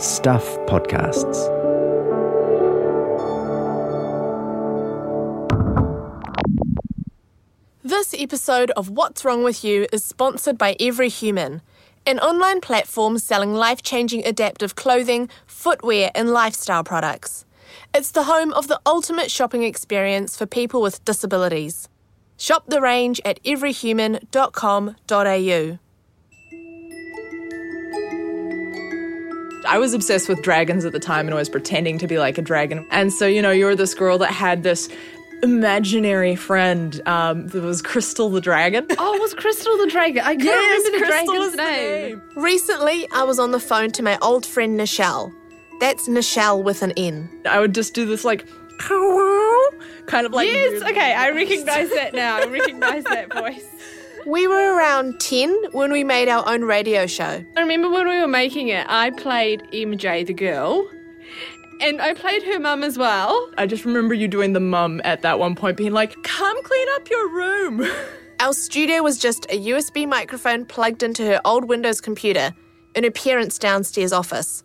Stuff Podcasts. This episode of What's Wrong with You is sponsored by Every Human, an online platform selling life changing adaptive clothing, footwear, and lifestyle products. It's the home of the ultimate shopping experience for people with disabilities. Shop the range at everyhuman.com.au. I was obsessed with dragons at the time and I was pretending to be like a dragon. And so, you know, you're this girl that had this imaginary friend um, that was Crystal the Dragon. Oh, was Crystal the dragon? I can't remember the Crystal dragon's was the name. Recently, I was on the phone to my old friend Nichelle. That's Nichelle with an N. I would just do this like, kind of like. Yes, weird- okay, I recognize that now. I recognize that voice. We were around 10 when we made our own radio show. I remember when we were making it, I played MJ the girl, and I played her mum as well. I just remember you doing the mum at that one point, being like, come clean up your room. Our studio was just a USB microphone plugged into her old Windows computer in her parents' downstairs office.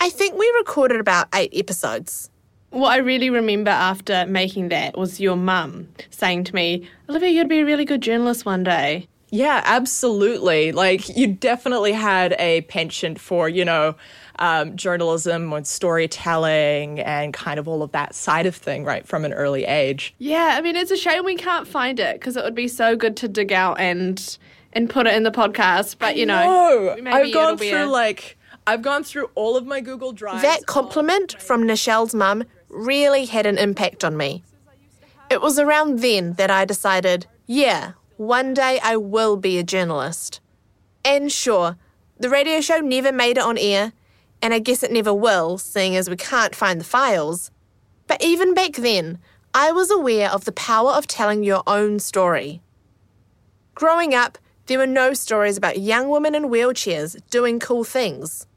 I think we recorded about eight episodes. What I really remember after making that was your mum saying to me, Olivia, you'd be a really good journalist one day. Yeah, absolutely. Like you definitely had a penchant for, you know, um, journalism and storytelling and kind of all of that side of thing, right, from an early age. Yeah, I mean, it's a shame we can't find it because it would be so good to dig out and and put it in the podcast. But you know, No, maybe I've gone it'll be through a- like I've gone through all of my Google Drives. That compliment from Nichelle's mum really had an impact on me. It was around then that I decided, yeah, one day I will be a journalist. And sure, the radio show never made it on air, and I guess it never will, seeing as we can't find the files. But even back then, I was aware of the power of telling your own story. Growing up, there were no stories about young women in wheelchairs doing cool things.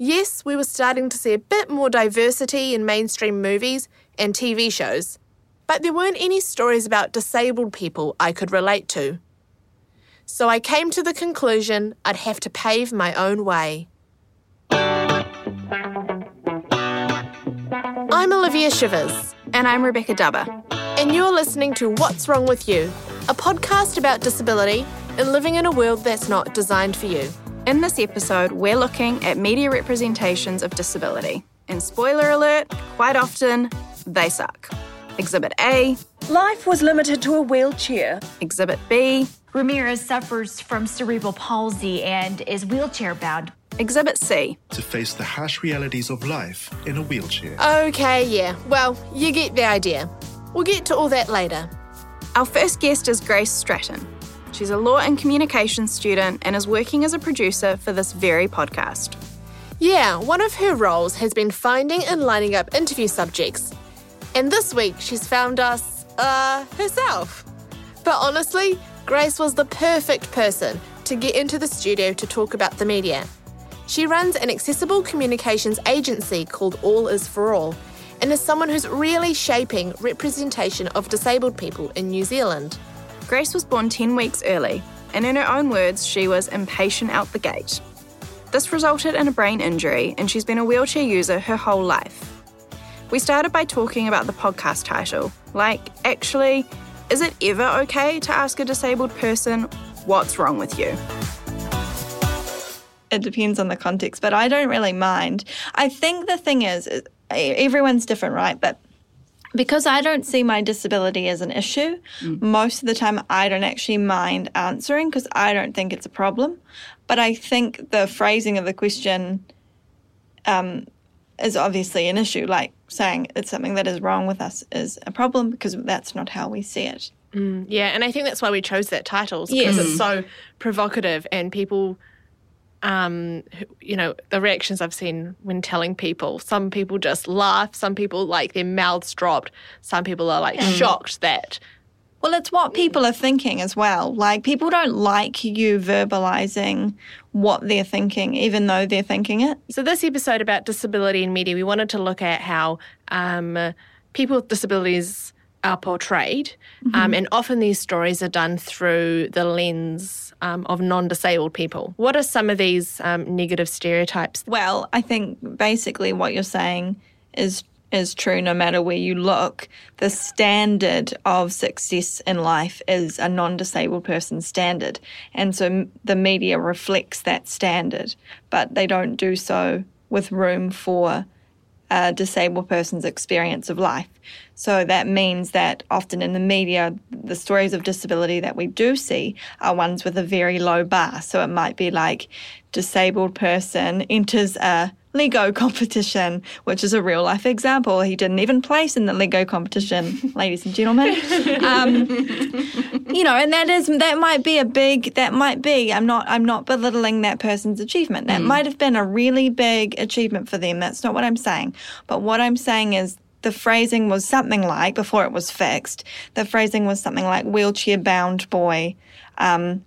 Yes, we were starting to see a bit more diversity in mainstream movies and TV shows, but there weren't any stories about disabled people I could relate to. So I came to the conclusion I'd have to pave my own way. I'm Olivia Shivers, And I'm Rebecca Dubber. and you're listening to What's Wrong with You, a podcast about disability and living in a world that's not designed for you. In this episode, we're looking at media representations of disability. And spoiler alert, quite often, they suck. Exhibit A, Life was limited to a wheelchair. Exhibit B, Ramirez suffers from cerebral palsy and is wheelchair bound. Exhibit C. to face the harsh realities of life in a wheelchair. Okay, yeah, well, you get the idea. We'll get to all that later. Our first guest is Grace Stratton. She's a law and communications student and is working as a producer for this very podcast. Yeah, one of her roles has been finding and lining up interview subjects. And this week she's found us, uh, herself. But honestly, Grace was the perfect person to get into the studio to talk about the media. She runs an accessible communications agency called All Is For All and is someone who's really shaping representation of disabled people in New Zealand. Grace was born 10 weeks early, and in her own words, she was impatient out the gate. This resulted in a brain injury, and she's been a wheelchair user her whole life. We started by talking about the podcast title. Like, actually, is it ever okay to ask a disabled person, what's wrong with you? it depends on the context, but I don't really mind. I think the thing is, everyone's different, right? But because I don't see my disability as an issue, most of the time I don't actually mind answering because I don't think it's a problem. But I think the phrasing of the question um, is obviously an issue, like saying it's something that is wrong with us is a problem because that's not how we see it. Yeah, and I think that's why we chose that title because Yes. it's so provocative and people um you know the reactions I've seen when telling people some people just laugh some people like their mouths dropped some people are like shocked that Well, it's what people are thinking as well. Like, people don't like you verbalizing what they're thinking, even though they're thinking it. So, this episode about disability in media, we wanted to look at how um, people with disabilities are portrayed. Um, and often these stories are done through the lens um, of non disabled people. What are some of these um, negative stereotypes? Well, I think basically what you're saying is is true no matter where you look. The standard of success in life is a non-disabled person's standard. And so the media reflects that standard, but they don't do so with room for a disabled person's experience of life. So that means that often in the media, the stories of disability that we do see are ones with a very low bar. So it might be like disabled person enters a Lego competition, which is a real life example. He didn't even place in the Lego competition, ladies and gentlemen. Um, you know, and that is that might be a big that might be. I'm not I'm not belittling that person's achievement. That might have been a really big achievement for them. That's not what I'm saying. But what I'm saying is the phrasing was something like before it was fixed. The phrasing was something like wheelchair bound boy. Um,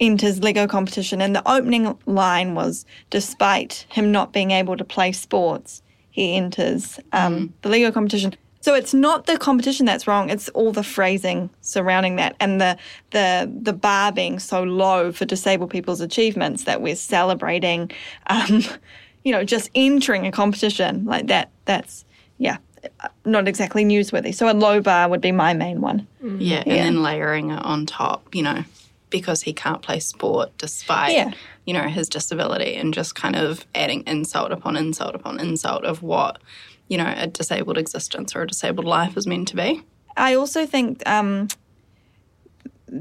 enters Lego competition, and the opening line was, despite him not being able to play sports, he enters um, the Lego competition. So it's not the competition that's wrong; it's all the phrasing surrounding that, and the the the bar being so low for disabled people's achievements that we're celebrating, um, you know, just entering a competition like that. That's yeah, not exactly newsworthy. So a low bar would be my main one. Yeah, and then layering it on top, you know, because he can't play sport despite, Yeah. you know, his disability and just kind of adding insult upon insult upon insult of what, you know, a disabled existence or a disabled life is meant to be. I also think um,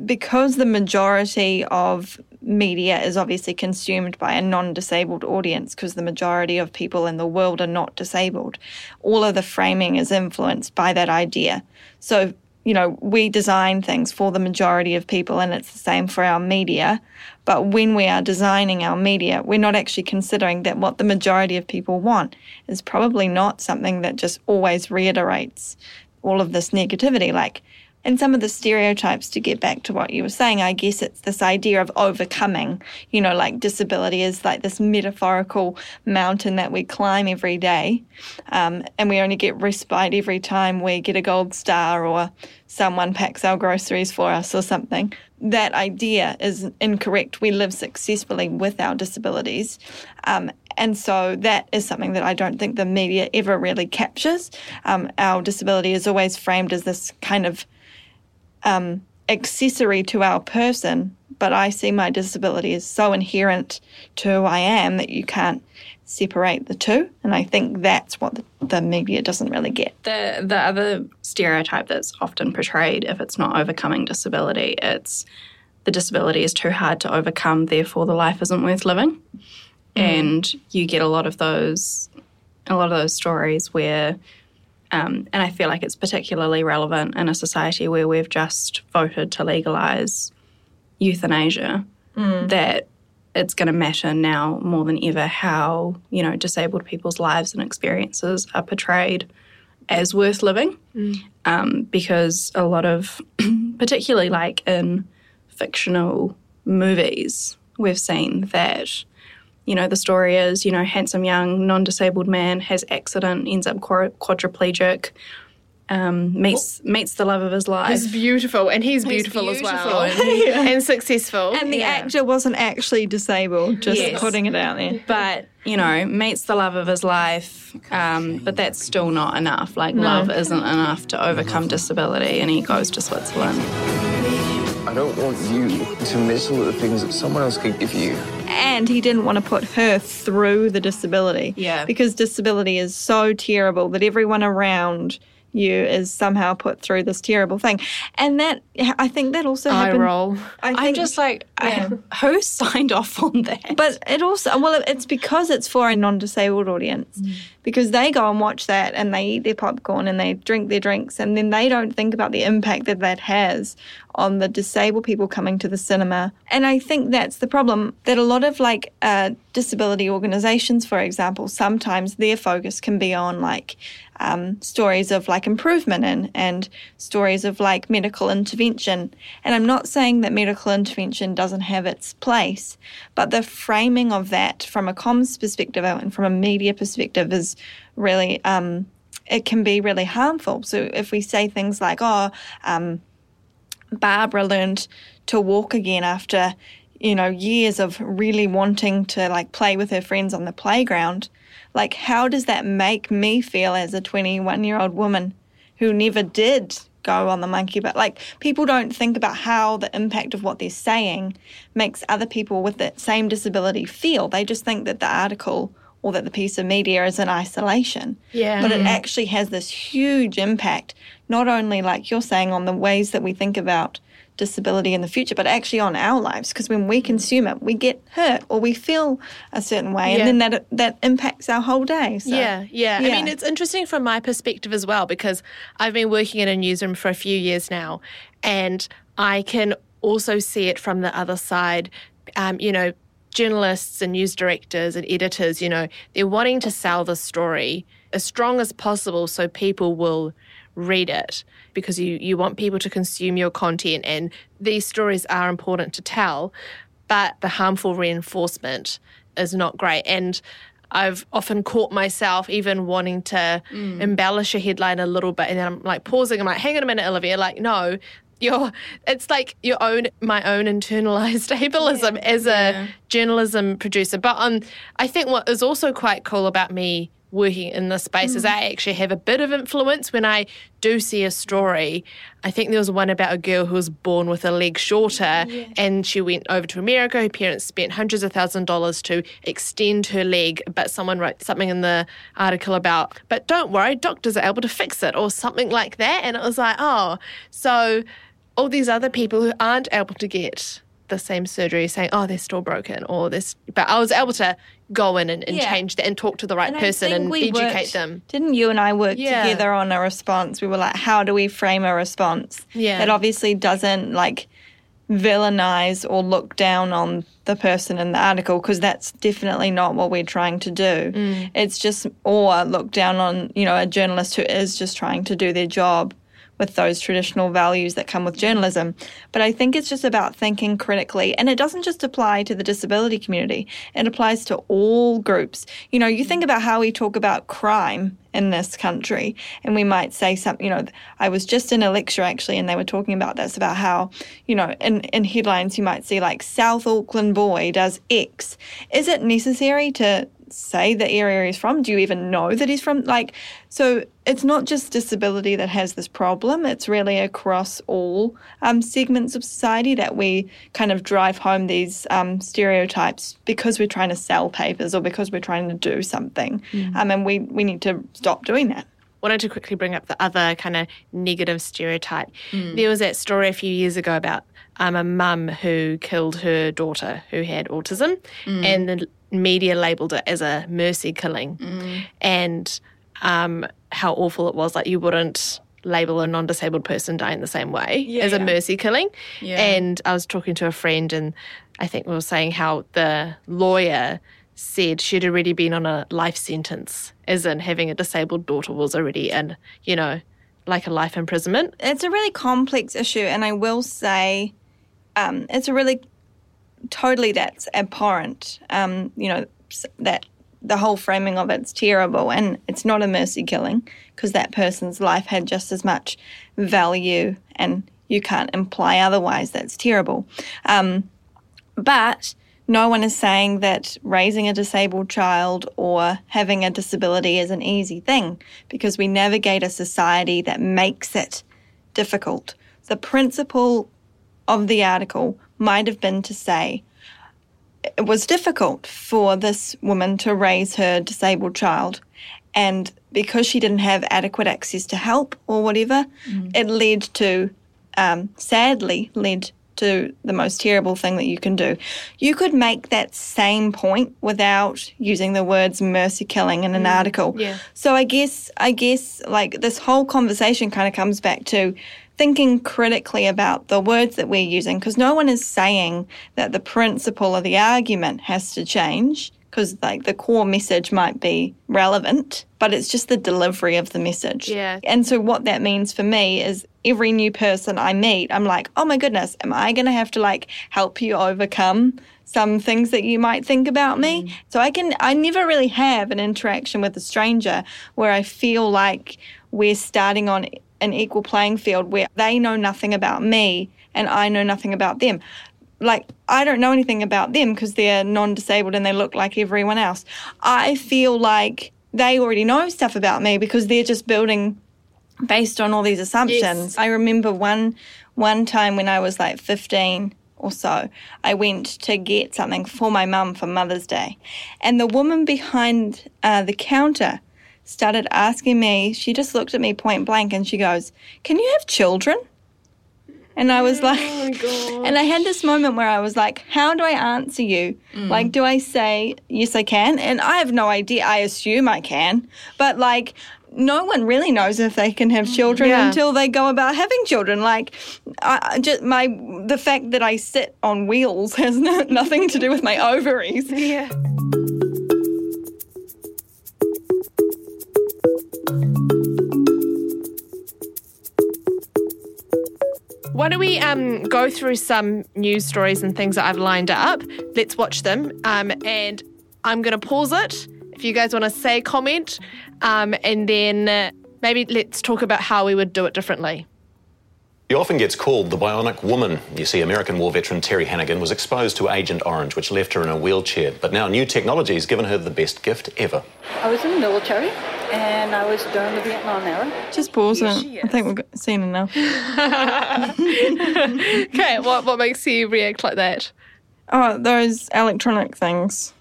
because the majority of media is obviously consumed by a non disabled audience, because the majority of people in the world are not disabled, all of the framing is influenced by that idea. So, you know, we design things for the majority of people, and it's the same for our media. But when we are designing our media, we're not actually considering that what the majority of people want is probably not something that just always reiterates all of this negativity. Like, and some of the stereotypes to get back to what you were saying, I guess it's this idea of overcoming, you know, like disability is like this metaphorical mountain that we climb every day. Um, and we only get respite every time we get a gold star or someone packs our groceries for us or something. That idea is incorrect. We live successfully with our disabilities. Um, and so that is something that I don't think the media ever really captures. Um, our disability is always framed as this kind of um, accessory to our person, but I see my disability as so inherent to who I am that you can't separate the two. And I think that's what the, the media doesn't really get. The the other stereotype that's often portrayed if it's not overcoming disability, it's the disability is too hard to overcome, therefore the life isn't worth living. And you get a lot of those a lot of those stories where um, and I feel like it's particularly relevant in a society where we've just voted to legalize euthanasia, that it's going to matter now more than ever how, you know, disabled people's lives and experiences are portrayed as worth living. Um, because a lot of, particularly like in fictional movies, we've seen that you know, the story is, you know, handsome young non-disabled man has accident, ends up quadriplegic, um, meets meets the love of his life. He's beautiful, and he's beautiful, as well, beautiful. and, and successful. And the actor wasn't actually disabled, just Yes. putting it out there. but you know, meets the love of his life, um, but that's still not enough. Like love isn't enough to overcome disability, and he goes to Switzerland. I don't want you to miss all of the things that someone else could give you. And he didn't want to put her through the disability. Yeah. Because disability is so terrible that everyone around you is somehow put through this terrible thing. And that, I think that also Eye happened. roll. I I'm just like, I, who signed off on that? But it also, well, it's because it's for a non disabled audience. Mm. Because they go and watch that and they eat their popcorn and they drink their drinks and then they don't think about the impact that that has on the disabled people coming to the cinema. And I think that's the problem that a lot of like uh, disability organizations, for example, sometimes their focus can be on like um, stories of like improvement and, and stories of like medical intervention. And I'm not saying that medical intervention doesn't have its place, but the framing of that from a comms perspective and from a media perspective is really um, it can be really harmful. So if we say things like, oh, um, Barbara learned to walk again after, you know, years of really wanting to like play with her friends on the playground, like how does that make me feel as a 21 year old woman who never did go on the monkey but like people don't think about how the impact of what they're saying makes other people with that same disability feel. They just think that the article or that the piece of media is in isolation. Yeah. but it mm. actually has this huge impact not only like you're saying on the ways that we think about disability in the future but actually on our lives because when we consume it we get hurt or we feel a certain way Yeah. and then that that impacts our whole day so yeah, yeah, I mean, it's interesting from my perspective as well because I've been working in a newsroom for a few years now, and I can also see it from the other side. Um, you know, journalists and news directors and editors, you know, they're wanting to sell the story as strong as possible so people will read it because you, you want people to consume your content and these stories are important to tell, but the harmful reinforcement is not great. And I've often caught myself even wanting to embellish a headline a little bit and then I'm like pausing, I'm like, hang on a minute, Olivia, like, no. You're, it's like your own, my own internalized ableism as a journalism producer. But um, I think what is also quite cool about me working in this space is hmm. I actually have a bit of influence when I do see a story. I think there was one about a girl who was born with a leg shorter and she went over to America. Her parents spent hundreds of thousand dollars to extend her leg, but someone wrote something in the article about, but don't worry, doctors are able to fix it or something like that. And it was like, oh, so all these other people who aren't able to get the same surgery saying, oh, they're still broken or this, but I was able to go in and, and Yeah. change that and talk to the right And person and educate worked- them. Didn't you and I work Yeah. together on a response? We were like, how do we frame a response Yeah. that obviously doesn't like villainize or look down on the person in the article because that's definitely not what we're trying to do. Mm. It's just or look down on, you know, a journalist who is just trying to do their job with those traditional values that come with journalism. But I think it's just about thinking critically. And it doesn't just apply to the disability community, it applies to all groups. You know, you think about how we talk about crime in this country, and we might say something, you know, I was just in a lecture actually, and they were talking about this about how, you know, in, in headlines you might see like South Auckland boy does X. Is it necessary to say the area he's from? Do you even know that he's from? Like, so it's not just disability that has this problem, it's really across all um, segments of society that we kind of drive home these um, stereotypes because we're trying to sell papers or because we're trying to do something. Um, and we, we need to stop doing that. wanted to quickly bring up the other kind of negative stereotype. There was that story a few years ago about um, a mum who killed her daughter who had autism, and the media labelled it as a mercy killing, and um, how awful it was. Like you wouldn't label a non-disabled person dying the same way as a mercy killing. And I was talking to a friend, and I think we were saying how the lawyer said she'd already been on a life sentence, as in having a disabled daughter was already in, you know, like a life imprisonment. It's a really complex issue, and I will say um, it's a really totally that's abhorrent. Um, you know that the whole framing of it's terrible, and it's not a mercy killing because that person's life had just as much value, and you can't imply otherwise. That's terrible. Um, but no one is saying that raising a disabled child or having a disability is an easy thing because we navigate a society that makes it difficult. The principle of the article might have been to say it was difficult for this woman to raise her disabled child. And because she didn't have adequate access to help or whatever, it led to, um, sadly, led to the most terrible thing that you can do. You could make that same point without using the words mercy killing in an article. yeah. So I guess I guess like this whole conversation kind of comes back to thinking critically about the words that we're using because no one is saying that the principle of the argument has to change because like the core message might be relevant but it's just the delivery of the message Yeah. and so what that means for me is every new person i meet i'm like oh my goodness am i going to have to like help you overcome some things that you might think about me. Mm. So I can I never really have an interaction with a stranger where I feel like we're starting on an equal playing field where they know nothing about me and I know nothing about them. Like I don't know anything about them because they're non-disabled and they look like everyone else. I feel like they already know stuff about me because they're just building based on all these assumptions. I remember one one time when I was like 15 or so, I went to get something for my mum for Mother's Day, and the woman behind uh, the counter started asking me. She just looked at me point blank and she goes, "Can you have children?" And I was oh like, and I had this moment where I was like, how do I answer you? Mm. Like, do I say, yes, I can? And I have no idea. I assume I can. But like, no one really knows if they can have mm, children Yeah. until they go about having children. Like, I, I just my the fact that I sit on wheels has no, nothing to do with my ovaries. Yeah. Why don't we um, go through some news stories and things that I've lined up? Let's watch them. Um, and I'm going to pause it if you guys want to say comment. Um, and then uh, maybe let's talk about how we would do it differently. He often gets called the bionic woman. You see, American war veteran Terry Hannigan was exposed to Agent Orange, which left her in a wheelchair. But now new technology has given her the best gift ever. I was in the military and I was during the Vietnam era. Just pause it. I think we've got- seen enough. Okay, what, what makes you react like that? Oh, those electronic things.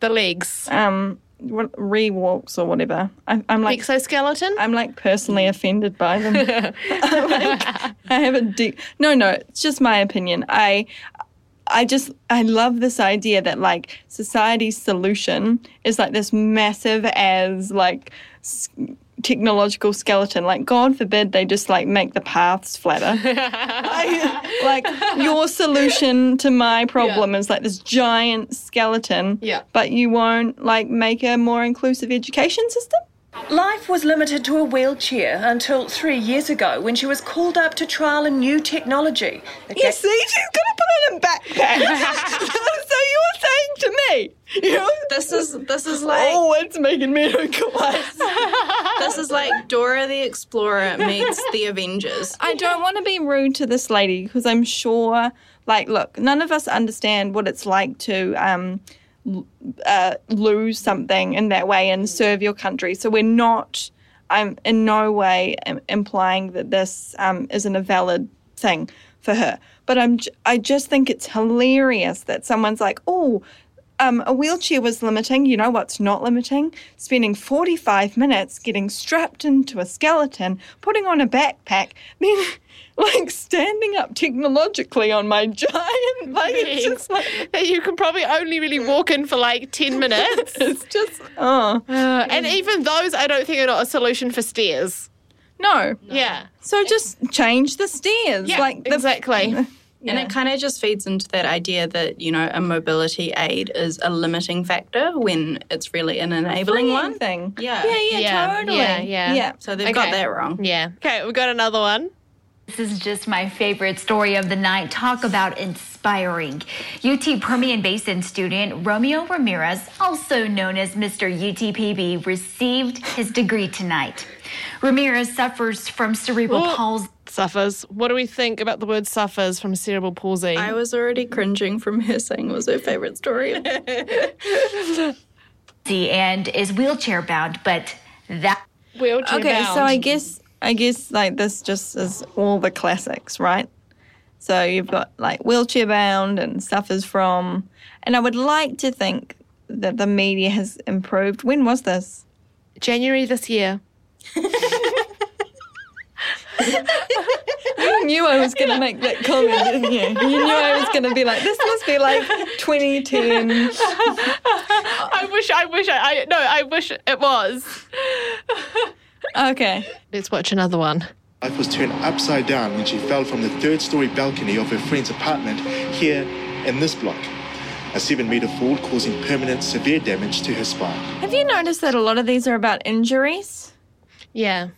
The legs. Um, what ReWalks or whatever. I, I'm like exoskeleton. I'm like personally offended by them. I'm like, I have a deep. No, no, it's just my opinion. I, I just I love this idea that like society's solution is like this massive as like s- technological skeleton. Like God forbid they just like make the paths flatter. I- like your solution to my problem is like this giant skeleton. Yeah. But you won't like make a more inclusive education system. Life was limited to a wheelchair until three years ago when she was called up to trial a new technology. You see, she's gonna put on a backpack. so you were saying to me, you know, This is this is like oh, it's making me look this is like Dora the Explorer meets the Avengers. I don't want to be rude to this lady because I'm sure, like, look, none of us understand what it's like to um, l- uh, lose something in that way and serve your country. So we're not. I'm in no way implying that this um, isn't a valid thing for her. But I'm. I just think it's hilarious that someone's like, oh. Um, a wheelchair was limiting. You know what's not limiting? Spending 45 minutes getting strapped into a skeleton, putting on a backpack, then like standing up technologically on my giant. Like, it's just like, you can probably only really walk in for like 10 minutes. it's just, oh. Uh, and even those, I don't think are not a solution for stairs. No. Yeah. So just change the stairs. Yeah, like the, exactly. And it kind of just feeds into that idea that, you know, a mobility aid is a limiting factor when it's really an enabling one. thing. Yeah. Yeah, yeah, Yeah, totally. yeah, yeah. Yeah. So they've got that wrong. Yeah. Okay, we've got another one. This is just my favorite story of the night. Talk about inspiring. UT Permian Basin student Romeo Ramirez, also known as Mr. UTPB, received his degree tonight. Ramirez suffers from cerebral palsy. Suffers. What do we think about the word suffers from cerebral palsy? I was already cringing from her saying it was her favorite story. and is wheelchair bound, but that Wheelchair Okay, bound. so I guess I guess like this just is all the classics, right? So you've got like wheelchair bound and suffers from, and I would like to think that the media has improved. When was this? January this year. You knew I was going to make that comment, didn't you? You knew I was going to be like, this must be like 2010. I wish, I wish, I, I no, I wish it was. Okay. Let's watch another one. Life was turned upside down when she fell from the third story balcony of her friend's apartment here in this block. A seven meter fall causing permanent severe damage to her spine. Have you noticed that a lot of these are about injuries? Yeah.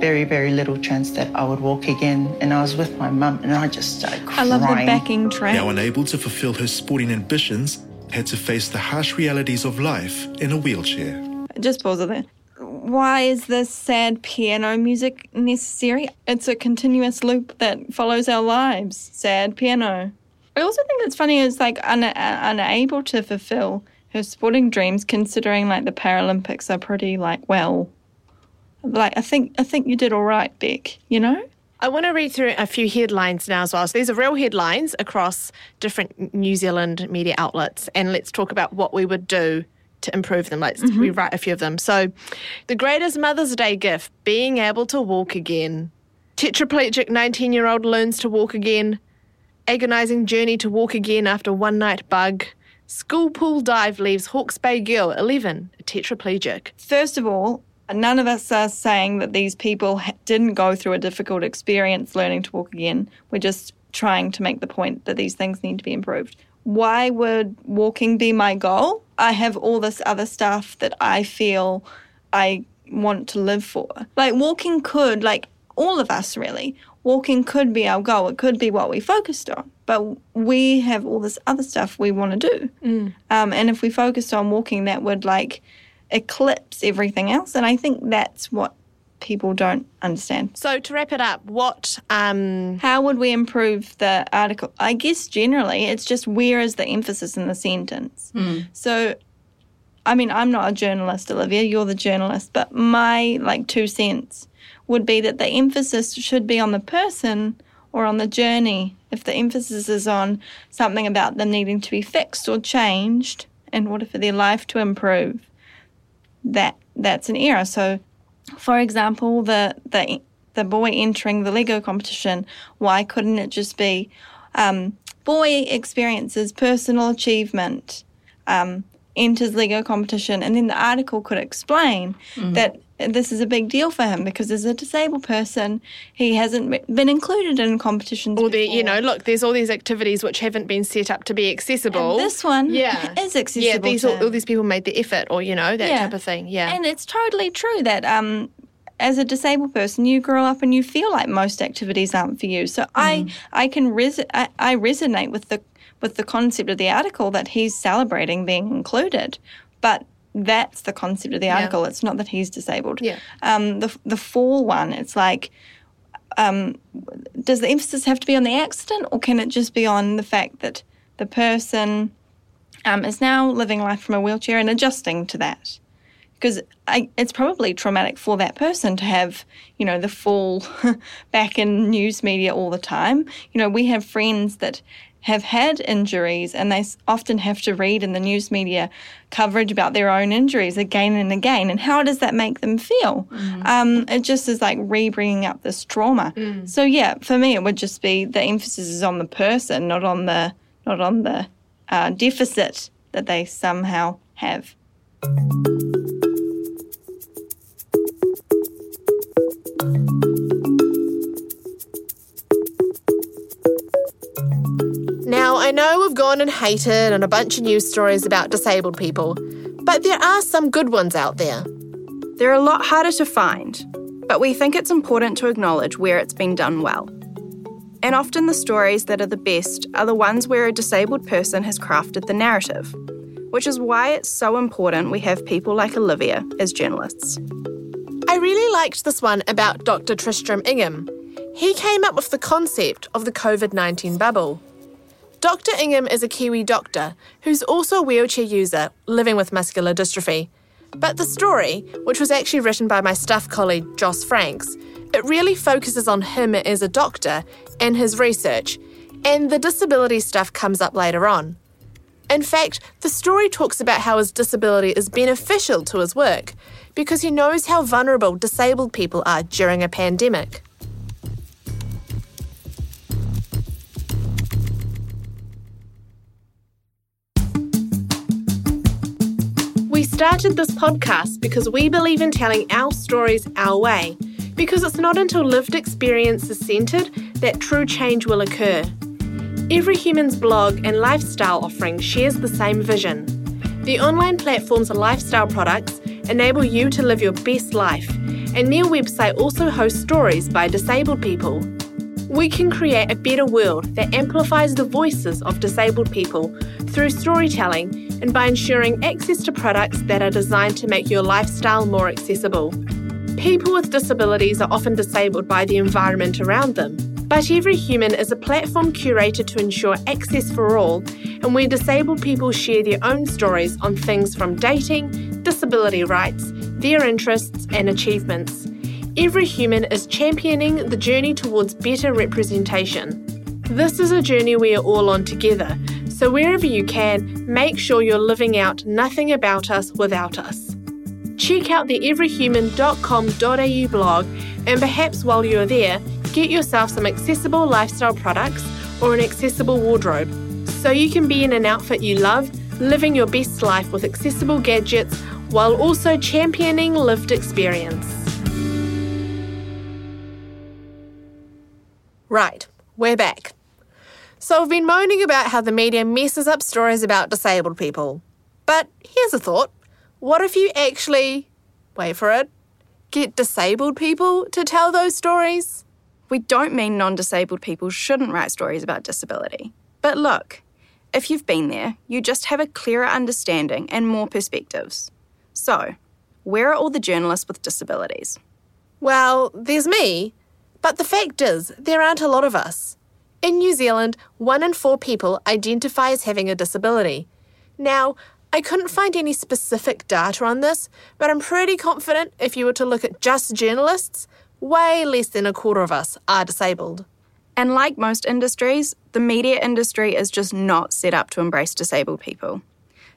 Very, very little chance that I would walk again. And I was with my mum, and I just started I love the backing track. Now unable to fulfill her sporting ambitions, had to face the harsh realities of life in a wheelchair. Just pause it there. Why is this sad piano music necessary? It's a continuous loop that follows our lives. Sad piano. I also think it's funny is like un- uh, unable to fulfill her sporting dreams, considering like the Paralympics are pretty like well. Like I think I think you did all right, Beck. You know. I want to read through a few headlines now as well. So these are real headlines across different New Zealand media outlets, and let's talk about what we would do to improve them. Let's Mm-hmm. rewrite a few of them. So, the greatest Mother's Day gift: being able to walk again. Tetraplegic 19-year-old learns to walk again. Agonizing journey to walk again after one night bug. School pool dive leaves Hawke's Bay girl 11 a tetraplegic. First of all, none of us are saying that these people didn't go through a difficult experience learning to walk again. We're just trying to make the point that these things need to be improved. Why would walking be my goal? I have all this other stuff that I feel I want to live for. Like, walking could, like, all of us really, walking could be our goal. It could be what we focused on. But we have all this other stuff we want to do. Um, and if we focused on walking, that would, like, eclipse everything else. And I think that's what people don't understand. So to wrap it up, what um How would we improve the article? I guess generally it's just where is the emphasis in the sentence. So I mean, I'm not a journalist, Olivia, you're the journalist, but my like two cents would be that the emphasis should be on the person or on the journey. If the emphasis is on something about them needing to be fixed or changed in order for their life to improve, that that's an error. So, for example, the the the boy entering the Lego competition, why couldn't it just be um, boy experiences personal achievement, um, enters Lego competition, and then the article could explain that this is a big deal for him because as a disabled person, he hasn't been included in competitions. or the you know, look, there's all these activities which haven't been set up to be accessible. And this one yeah. is accessible. Yeah, these all, all these people made the effort or you know, that Yeah. type of thing. Yeah. And it's totally true that um, as a disabled person, you grow up and you feel like most activities aren't for you. So I I can res- I, I resonate with the with the concept of the article that he's celebrating being included, but that's the concept of the article. It's not that he's disabled. Yeah. Um, the the fall one, it's like. Um, does the emphasis have to be on the accident, or can it just be on the fact that the person um, is now living life from a wheelchair and adjusting to that? because it's probably traumatic for that person to have, you know, the full back in news media all the time. You know, we have friends that have had injuries and they often have to read in the news media coverage about their own injuries again and again. And how does that make them feel? Um, it just is like re bringing up this trauma. So, yeah, for me, it would just be the emphasis is on the person, not on the, not on the uh, deficit that they somehow have. I know we've gone and hated on a bunch of news stories about disabled people, but there are some good ones out there. They're a lot harder to find, but we think it's important to acknowledge where it's been done well. And often the stories that are the best are the ones where a disabled person has crafted the narrative, which is why it's so important we have people like Olivia as journalists. I really liked this one about Dr. Tristram Ingham. He came up with the concept of the COVID 19 bubble. Dr. Ingham is a Kiwi doctor who's also a wheelchair user living with muscular dystrophy. But the story, which was actually written by my staff colleague Joss Franks, it really focuses on him as a doctor and his research, and the disability stuff comes up later on. In fact, the story talks about how his disability is beneficial to his work because he knows how vulnerable disabled people are during a pandemic. We started this podcast because we believe in telling our stories our way, because it's not until lived experience is centred that true change will occur. Every Human's blog and lifestyle offering shares the same vision. The online platform's lifestyle products enable you to live your best life, and their website also hosts stories by disabled people. We can create a better world that amplifies the voices of disabled people through storytelling and by ensuring access to products that are designed to make your lifestyle more accessible. People with disabilities are often disabled by the environment around them, but Every Human is a platform curated to ensure access for all, and where disabled people share their own stories on things from dating, disability rights, their interests, and achievements. Every Human is championing the journey towards better representation. This is a journey we are all on together, so wherever you can, make sure you're living out nothing about us without us. Check out the everyhuman.com.au blog and perhaps while you're there, get yourself some accessible lifestyle products or an accessible wardrobe so you can be in an outfit you love, living your best life with accessible gadgets while also championing lived experience. Right, we're back. So I've been moaning about how the media messes up stories about disabled people. But here's a thought what if you actually, wait for it, get disabled people to tell those stories? We don't mean non disabled people shouldn't write stories about disability. But look, if you've been there, you just have a clearer understanding and more perspectives. So, where are all the journalists with disabilities? Well, there's me, but the fact is, there aren't a lot of us. In New Zealand, one in four people identify as having a disability. Now, I couldn't find any specific data on this, but I'm pretty confident if you were to look at just journalists, way less than a quarter of us are disabled. And like most industries, the media industry is just not set up to embrace disabled people.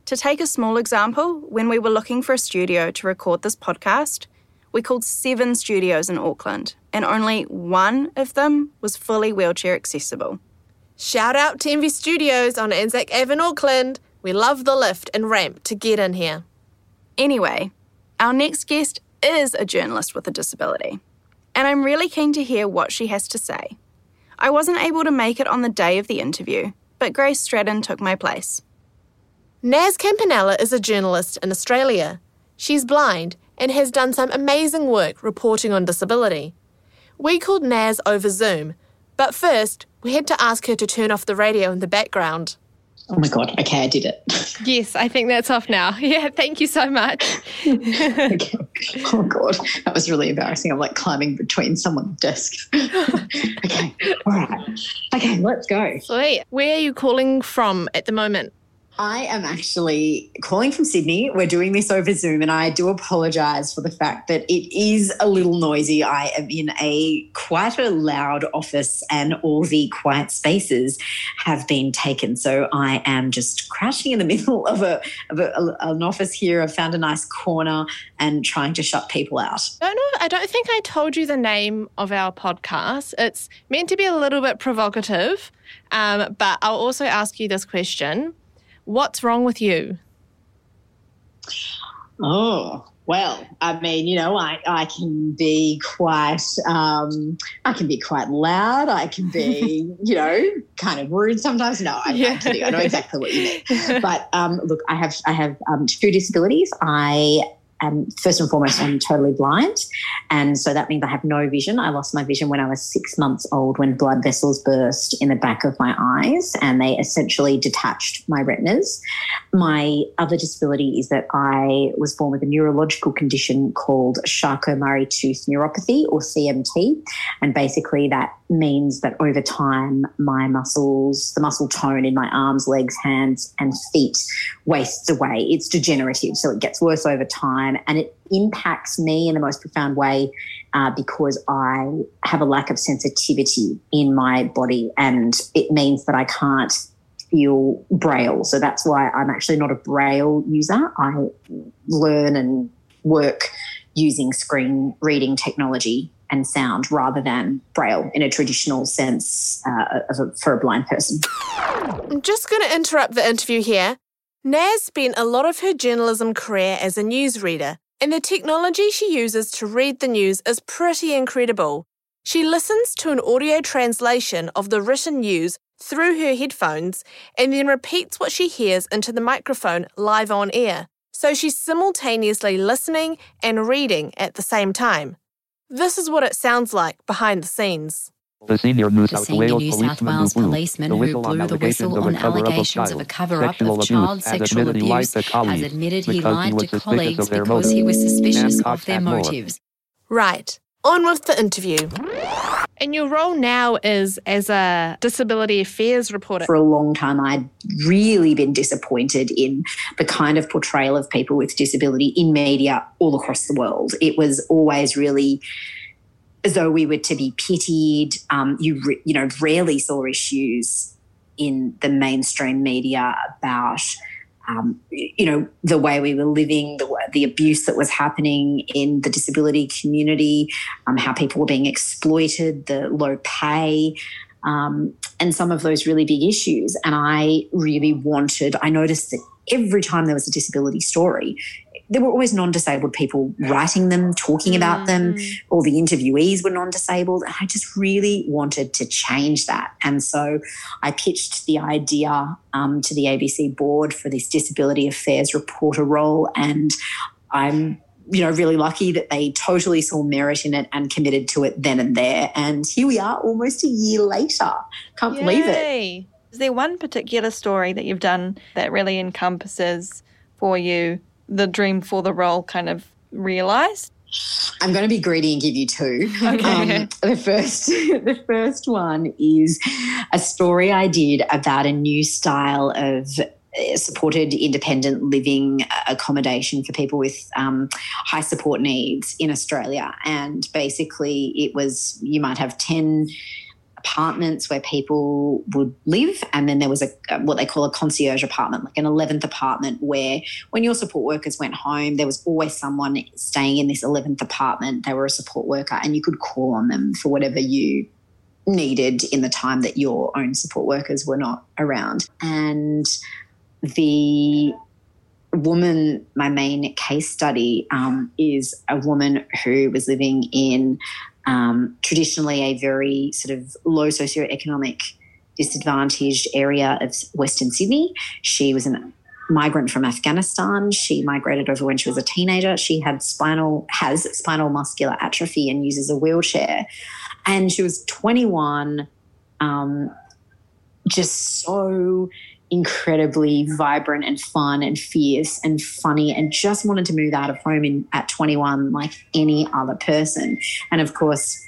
To take a small example, when we were looking for a studio to record this podcast, we called seven studios in Auckland, and only one of them was fully wheelchair accessible. Shout out to Envy Studios on Anzac Ave in Auckland. We love the lift and ramp to get in here. Anyway, our next guest is a journalist with a disability, and I'm really keen to hear what she has to say. I wasn't able to make it on the day of the interview, but Grace Stratton took my place. Nas Campanella is a journalist in Australia. She's blind and has done some amazing work reporting on disability. We called Nas over Zoom, but first we had to ask her to turn off the radio in the background. Oh my God, okay, I did it. Yes, I think that's off now. Yeah, thank you so much. okay. Oh God, that was really embarrassing. I'm like climbing between someone's desks. okay, all right. Okay, let's go. Sweet. Where are you calling from at the moment? I am actually calling from Sydney. We're doing this over Zoom, and I do apologize for the fact that it is a little noisy. I am in a quite a loud office, and all the quiet spaces have been taken. So I am just crouching in the middle of, a, of a, an office here. I've found a nice corner and trying to shut people out. I don't know. I don't think I told you the name of our podcast. It's meant to be a little bit provocative, um, but I'll also ask you this question. What's wrong with you? Oh, well, I mean, you know, I, I can be quite, um, I can be quite loud. I can be, you know, kind of rude sometimes. No, I'm yeah. kidding. I know exactly what you mean. But um, look, I have, I have um, two disabilities. I um, first and foremost, I'm totally blind. And so that means I have no vision. I lost my vision when I was six months old when blood vessels burst in the back of my eyes and they essentially detached my retinas. My other disability is that I was born with a neurological condition called Charcot-Marie Tooth neuropathy or CMT. And basically that means that over time, my muscles, the muscle tone in my arms, legs, hands, and feet wastes away. It's degenerative, so it gets worse over time and it impacts me in the most profound way uh, because I have a lack of sensitivity in my body, and it means that I can't feel braille. So that's why I'm actually not a braille user. I learn and work using screen reading technology and sound rather than braille in a traditional sense uh, a, for a blind person. I'm just going to interrupt the interview here. Nas spent a lot of her journalism career as a newsreader, and the technology she uses to read the news is pretty incredible. She listens to an audio translation of the written news through her headphones and then repeats what she hears into the microphone live on air. So she's simultaneously listening and reading at the same time. This is what it sounds like behind the scenes. The senior New South senior Wales New South policeman Wales who blew policeman the who whistle on blew the allegations whistle of on a cover-up of allegations of a child cover-up sexual of child abuse has sexual admitted he lied abuse to has colleagues admitted he because lied to colleagues because he was suspicious of their motives. Right, on with the interview. And your role now is as a disability affairs reporter. For a long time, I'd really been disappointed in the kind of portrayal of people with disability in media all across the world. It was always really as though we were to be pitied. Um, you, re- you know, rarely saw issues in the mainstream media about um, you know, the way we were living, the, the abuse that was happening in the disability community, um, how people were being exploited, the low pay, um, and some of those really big issues. And I really wanted, I noticed that every time there was a disability story, there were always non disabled people writing them, talking about them. All the interviewees were non disabled. And I just really wanted to change that. And so I pitched the idea um, to the ABC board for this disability affairs reporter role. And I'm you know, really lucky that they totally saw merit in it and committed to it then and there. And here we are almost a year later. Can't believe it. Is there one particular story that you've done that really encompasses for you the dream for the role kind of realized? I'm going to be greedy and give you two. Okay. Um, the first, the first one is a story I did about a new style of uh, supported independent living accommodation for people with um, high support needs in Australia. And basically, it was you might have ten apartments where people would live and then there was a what they call a concierge apartment like an 11th apartment where when your support workers went home there was always someone staying in this 11th apartment. They were a support worker and you could call on them for whatever you needed in the time that your own support workers were not around. And the woman my main case study um, is a woman who was living in um, traditionally a very sort of low socioeconomic disadvantaged area of Western Sydney. She was a migrant from Afghanistan. She migrated over when she was a teenager. She had spinal has spinal muscular atrophy and uses a wheelchair. And she was 21, um, just so incredibly vibrant and fun and fierce and funny and just wanted to move out of home in at 21 like any other person. And of course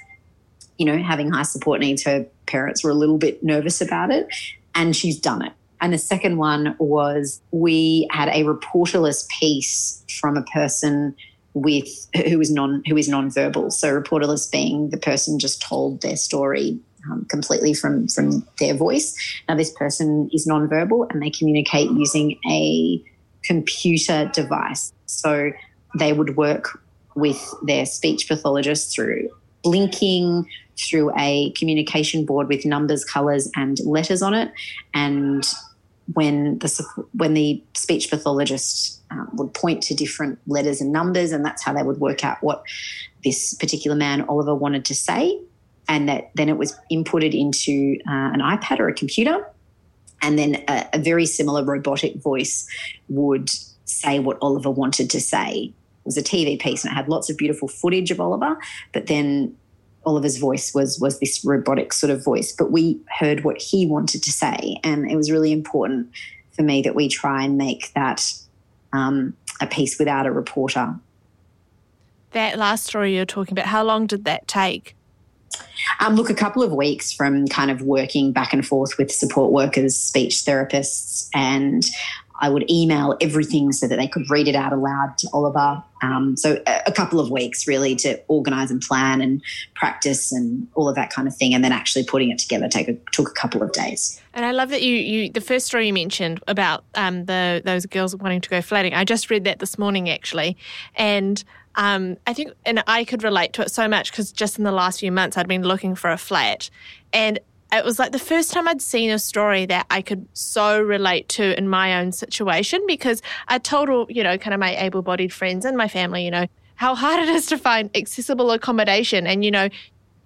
you know having high support needs her parents were a little bit nervous about it and she's done it. And the second one was we had a reporterless piece from a person with who is non who is non-verbal. So reporterless being the person just told their story um, completely from from their voice. Now, this person is nonverbal and they communicate using a computer device. So they would work with their speech pathologist through blinking, through a communication board with numbers, colours, and letters on it, and when the when the speech pathologist um, would point to different letters and numbers, and that's how they would work out what this particular man Oliver wanted to say and that then it was inputted into uh, an iPad or a computer, and then a, a, very similar robotic voice would say what Oliver wanted to say. It was a TV piece, and it had lots of beautiful footage of Oliver, but then Oliver's voice was was this robotic sort of voice. But we heard what he wanted to say, and it was really important for me that we try and make that um, a piece without a reporter. That last story you're talking about, how long did that take? Um, look, a couple of weeks from kind of working back and forth with support workers, speech therapists, and I would email everything so that they could read it out aloud to Oliver. Um, so a, a, couple of weeks really to organise and plan and practice and all of that kind of thing, and then actually putting it together take a, took a couple of days. And I love that you, you the first story you mentioned about um, the those girls wanting to go flatting. I just read that this morning actually, and um, I think, and I could relate to it so much because just in the last few months I'd been looking for a flat, and it was like the first time I'd seen a story that I could so relate to in my own situation because I told all, you know, kind of my able bodied friends and my family, you know, how hard it is to find accessible accommodation. And, you know,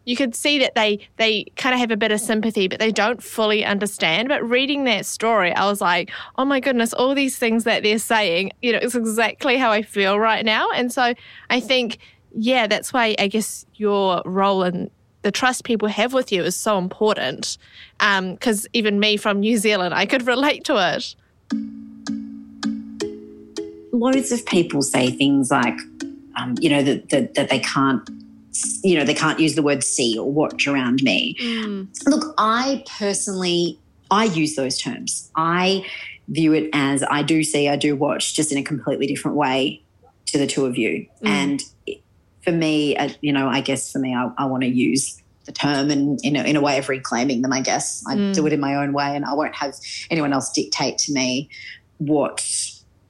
you could see that they they kind of have a bit of sympathy, but they don't fully understand. But reading that story, I was like, oh my goodness, all these things that they're saying, you know, it's exactly how I feel right now. And so I think yeah, that's why I guess your role and the trust people have with you is so important. Because um, even me from New Zealand, I could relate to it. Loads of people say things like, um, you know, that, that, that they can't you know, they can't use the word see or watch around me. Mm. Look, I personally, I use those terms. I view it as I do see, I do watch, just in a completely different way to the two of you. Mm. And for me, uh, you know, I guess for me, I, I want to use the term and in a, in a way of reclaiming them. I guess I mm. do it in my own way, and I won't have anyone else dictate to me what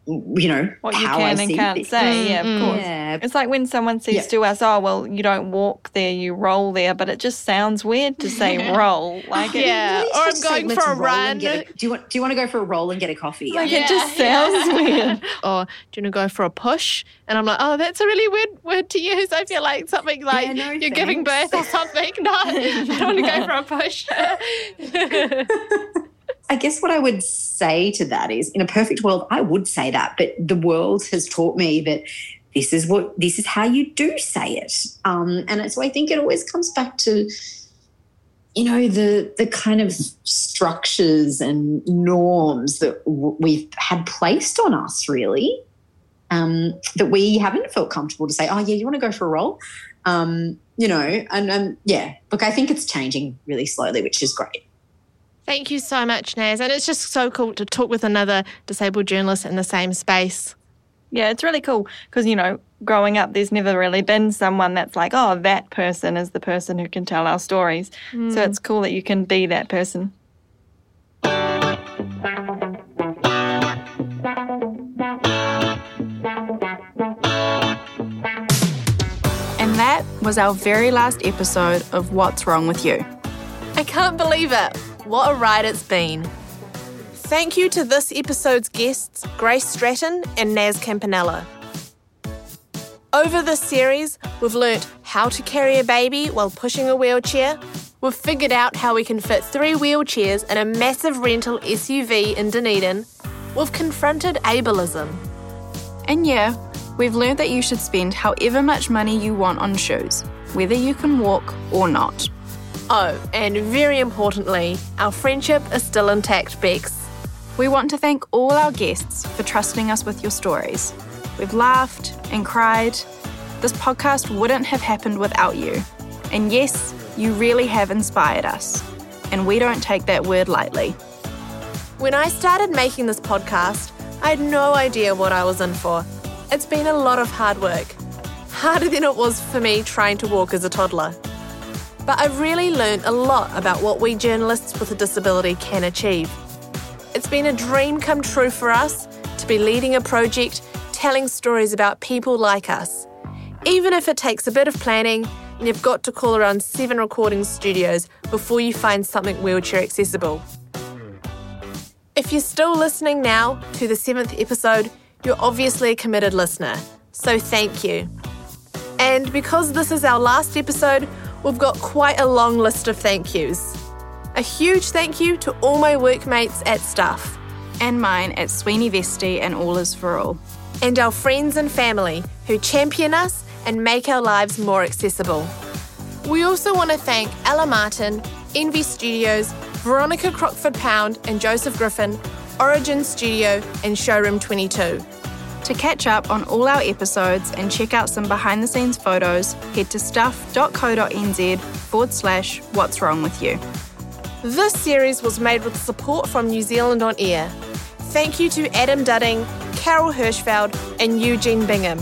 you know what you can and can't say. Mm, yeah, of mm. course. Yeah. It's like when someone says yeah. to us, "Oh, well, you don't walk there, you roll there," but it just sounds weird to say roll. Like, yeah, or I'm going for a run. A, do you want? Do you want to go for a roll and get a coffee? Like yeah. it just sounds weird. or do you want to go for a push? And I'm like, oh, that's a really weird word to use. I feel like something like no, you're thanks. giving birth or something. No, I don't want to go for a push. I guess what I would say to that is in a perfect world, I would say that, but the world has taught me that this is what this is how you do say it. Um, and so I think it always comes back to you know the the kind of structures and norms that we've had placed on us really um, that we haven't felt comfortable to say oh yeah you want to go for a roll um, you know and, and yeah look i think it's changing really slowly which is great Thank you so much, Nas. And it's just so cool to talk with another disabled journalist in the same space. Yeah, it's really cool because, you know, growing up, there's never really been someone that's like, oh, that person is the person who can tell our stories. Mm. So it's cool that you can be that person. And that was our very last episode of What's Wrong with You. I can't believe it. What a ride it's been. Thank you to this episode's guests, Grace Stratton and Nas Campanella. Over this series, we've learnt how to carry a baby while pushing a wheelchair. We've figured out how we can fit three wheelchairs in a massive rental SUV in Dunedin. We've confronted ableism. And yeah, we've learnt that you should spend however much money you want on shoes, whether you can walk or not. Oh, and very importantly, our friendship is still intact, Becs. We want to thank all our guests for trusting us with your stories. We've laughed and cried. This podcast wouldn't have happened without you. And yes, you really have inspired us. And we don't take that word lightly. When I started making this podcast, I had no idea what I was in for. It's been a lot of hard work. Harder than it was for me trying to walk as a toddler but I've really learned a lot about what we journalists with a disability can achieve. It's been a dream come true for us to be leading a project telling stories about people like us. Even if it takes a bit of planning and you've got to call around seven recording studios before you find something wheelchair accessible. If you're still listening now to the seventh episode, you're obviously a committed listener, so thank you. And because this is our last episode, we've got quite a long list of thank yous. A huge thank you to all my workmates at Stuff. And mine at Sweeney Vesty and All Is For All. And our friends and family who champion us and make our lives more accessible. We also want to thank Ella Martin, Envy Studios, Veronica Crockford Pound and Joseph Griffin, Origin Studio, and Showroom 22. To catch up on all our episodes and check out some behind the scenes photos, head to stuff.co.nz forward slash what's wrong with you. This series was made with support from New Zealand On Air. Thank you to Adam Dudding, Carol Hirschfeld, and Eugene Bingham.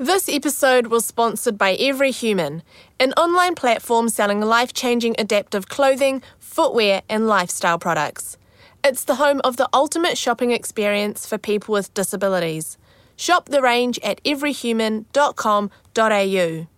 This episode was sponsored by Every Human, an online platform selling life changing adaptive clothing, footwear, and lifestyle products. It's the home of the ultimate shopping experience for people with disabilities. Shop the range at everyhuman.com.au.